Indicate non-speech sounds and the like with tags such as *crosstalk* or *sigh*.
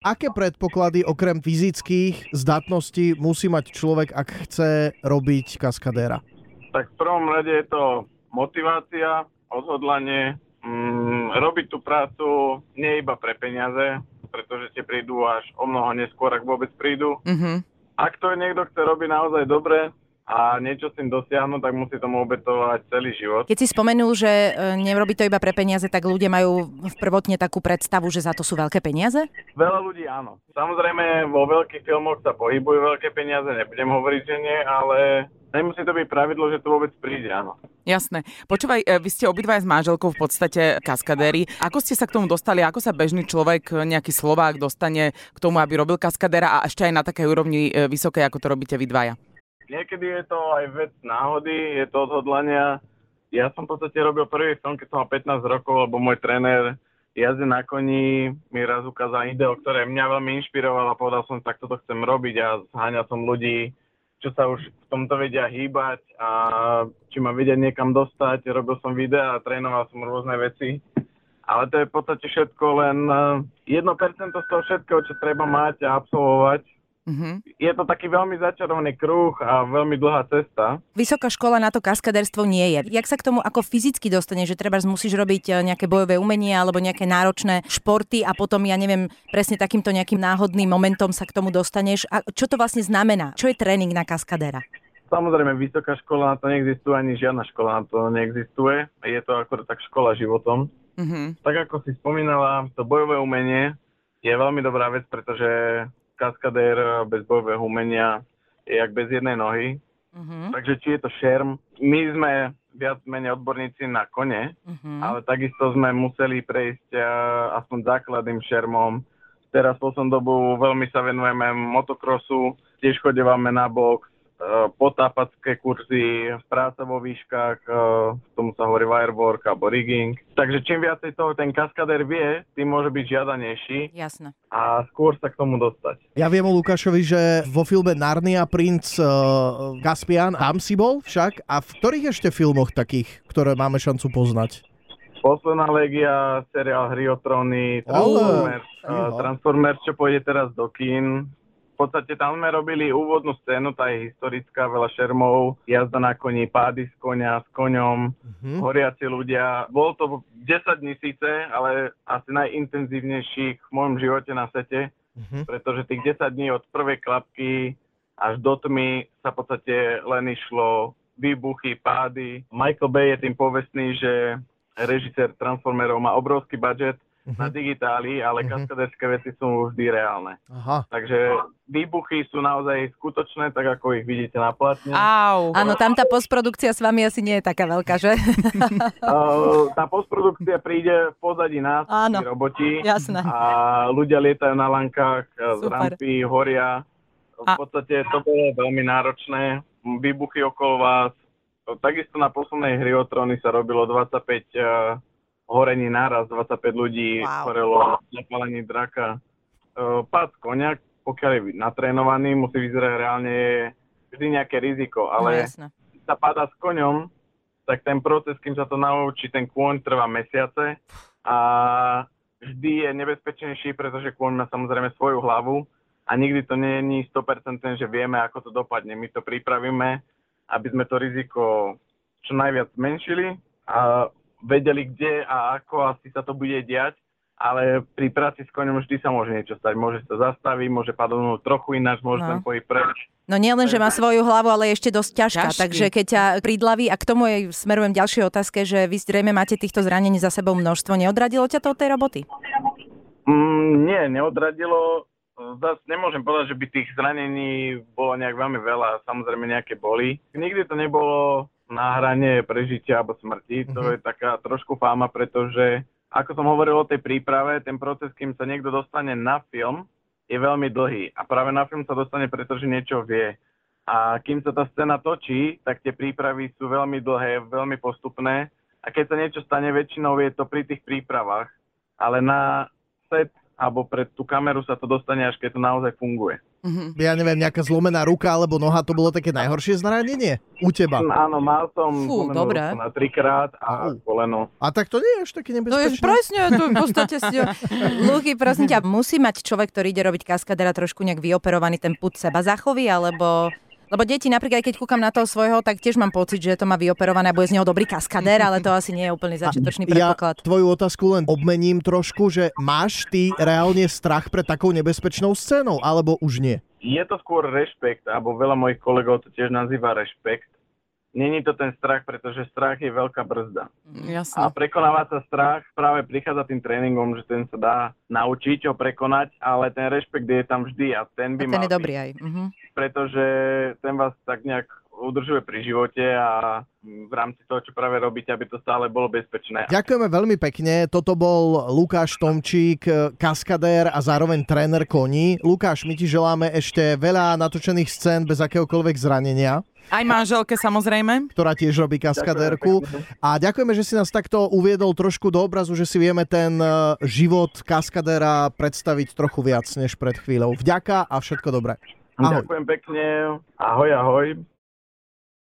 Aké predpoklady okrem fyzických zdatností musí mať človek, ak chce robiť kaskadéra? Tak v prvom rade je to motivácia, odhodlanie, mm, robiť tú prácu nie iba pre peniaze, pretože tie prídu až o mnoho neskôr, ak vôbec prídu. Mhm. Ak to je niekto, chce robiť naozaj dobre a niečo s tým dosiahnuť, tak musí tomu obetovať celý život. Keď si spomenul, že e, nerobí to iba pre peniaze, tak ľudia majú v prvotne takú predstavu, že za to sú veľké peniaze? Veľa ľudí áno. Samozrejme, vo veľkých filmoch sa pohybujú veľké peniaze, nebudem hovoriť, že nie, ale nemusí to byť pravidlo, že to vôbec príde, áno. Jasné. Počúvaj, e, vy ste obidvaja s manželkou v podstate kaskadéri. Ako ste sa k tomu dostali? Ako sa bežný človek, nejaký Slovák, dostane k tomu, aby robil kaskadéra a ešte aj na takej úrovni e, vysokej, ako to robíte vy dvaja? Niekedy je to aj vec náhody, je to odhodlania. Ja som v podstate robil prvý film, keď som mal 15 rokov, lebo môj tréner jazde na koni mi raz ukázal ideo, ktoré mňa veľmi inšpirovalo a povedal som, tak toto chcem robiť a zháňal som ľudí, čo sa už v tomto vedia hýbať a či ma vedia niekam dostať. Robil som videa a trénoval som rôzne veci. Ale to je v podstate všetko len eh, 1% z toho všetkého, čo treba mať a absolvovať Mhm. je to taký veľmi začarovaný kruh a veľmi dlhá cesta. Vysoká škola na to kaskaderstvo nie je. Jak sa k tomu ako fyzicky dostane, že treba musíš robiť e, nejaké bojové umenie alebo nejaké náročné športy a potom, ja neviem, presne takýmto nejakým náhodným momentom sa k tomu dostaneš. A čo to vlastne znamená? Čo je tréning na kaskadera? Samozrejme, vysoká škola na to neexistuje, ani žiadna škola na to neexistuje. Je to ako tak škola životom. Mhm. Tak ako si spomínala, to bojové umenie je veľmi dobrá vec, pretože kaskadér bez bojového umenia je jak bez jednej nohy. Uh-huh. Takže či je to šerm, my sme viac menej odborníci na kone, Uh-huh. ale takisto sme museli prejsť uh, aspoň základným šermom. Teraz poslednú dobu veľmi sa venujeme motokrosu, tiež chodevame na box, potápacké kurzy, práca vo výškach, uh, tomu sa hovorí wirework alebo rigging. Takže čím viacej toho ten kaskader vie, tým môže byť žiadanejší Jasné. a skôr sa k tomu dostať. Ja viem o Lukášovi, že vo filme Narnia Prince uh, Caspian, tam si bol však. A v ktorých ešte filmoch takých, ktoré máme šancu poznať? Posledná legia, seriál Hry o tróny, Transformers, uh. Transformers, čo pôjde teraz do kín. V podstate tam sme robili úvodnú scénu, tá je historická, veľa šermov, jazda na koni, pády z konia, s koňom, Hm? horiaci ľudia. Bol to 10 dní síce, ale asi najintenzívnejších v mojom živote na sete, Mhm. pretože tých 10 dní od prvej klapky až do tmy sa v podstate len išlo výbuchy, pády. Michael Bay je tým povestný, že režisér Transformerov má obrovský budget na digitáli, ale Mhm. kaskaderské veci sú vždy reálne. Aha. Takže výbuchy sú naozaj skutočné, tak ako ich vidíte na platne. Au. Áno, tam tá postprodukcia s vami asi nie je taká veľká, že? *laughs* Tá postprodukcia príde v pozadí nás, Áno. roboti. Jasné. A ľudia lietajú na lankách, z Super. rampy, horia. V podstate to bolo veľmi náročné. Výbuchy okolo vás. Takisto na poslednej hry o tróny sa robilo 25 uh, horení naraz, 25 ľudí Wow. horelo zapálení draka. Uh, pád z konia, pokiaľ je natrénovaný, musí vyzerať reálne je vždy nejaké riziko, No, ale jasné. sa páda s koňom, tak ten proces, kým sa to naučí, ten kôň trvá mesiace a vždy je nebezpečnejší, pretože kôň má samozrejme svoju hlavu a nikdy to nie je 100% že vieme, ako to dopadne. My to pripravíme, aby sme to riziko čo najviac zmenšili a vedeli, kde a ako asi sa to bude diať, ale pri práci s koňom vždy sa môže niečo stať. Môže sa zastaviť, môže padnúť trochu ináč, môže No. ten pohyb preč. No nie len, že má svoju hlavu, ale je ešte dosť ťažká. Ťažký. Takže keď ťa pridlaví, a k tomu aj smerujem ďalšej otázke, že vy zrejme máte týchto zranení za sebou množstvo. Neodradilo ťa to od tej roboty? Mm, nie, neodradilo. Zas nemôžem povedať, že by tých zranení bolo nejak veľmi veľa. Samozrejme nejaké boli. Nikdy to nebolo na hrane prežitia alebo smrti. To Mhm. je taká trošku fáma, pretože ako som hovoril o tej príprave, ten proces, kým sa niekto dostane na film, je veľmi dlhý. A práve na film sa dostane, pretože niečo vie. A kým sa tá scéna točí, tak tie prípravy sú veľmi dlhé, veľmi postupné. A keď sa niečo stane, väčšinou je to pri tých prípravách. Ale na set alebo pred tú kameru sa to dostane, až keď to naozaj funguje. Mhm. Ja neviem, nejaká zlomená ruka alebo noha, to bolo také najhoršie zranenie u teba. Áno, mal som Fú, dobre. ruku na trikrát a Au. koleno. A tak to nie je až také To je nebezpečné. presne, to v podstate si... *laughs* Luky, prosím ťa, musí mať človek, ktorý ide robiť kaskadera trošku nejak vyoperovaný ten put seba zachoví, alebo... Lebo deti, napríklad, keď kúkam na toho svojho, tak tiež mám pocit, že to má vyoperované a bude z neho dobrý kaskadér, ale to asi nie je úplný začiatočný ja predpoklad. tvoju otázku len obmením trošku, že máš ty reálne strach pred takou nebezpečnou scénou, alebo už nie? Je to skôr rešpekt, alebo veľa mojich kolegov to tiež nazýva rešpekt. Není to ten strach, pretože strach je veľká brzda. A Jasne. prekonávať sa strach práve prichádza tým tréningom, že ten sa dá naučiť ho prekonať, ale ten rešpekt je tam vždy a ten by A ten mal je dobrý byť, aj. Mhm. pretože ten vás tak nejak udržuje pri živote a v rámci toho, čo práve robíte, aby to stále bolo bezpečné. Ďakujeme veľmi pekne. Toto bol Lukáš Tomčík, kaskadér a zároveň tréner koní. Lukáš, my ti želáme ešte veľa natočených scén bez akéhokoľvek zranenia, Aj manželke samozrejme. ktorá tiež robí kaskadérku. A ďakujeme, že si nás takto uviedol trošku do obrazu, že si vieme ten eh, život kaskadéra predstaviť trochu viac než pred chvíľou. Vďaka a všetko dobré. Ahoj. Ďakujem pekne. Ahoj, ahoj.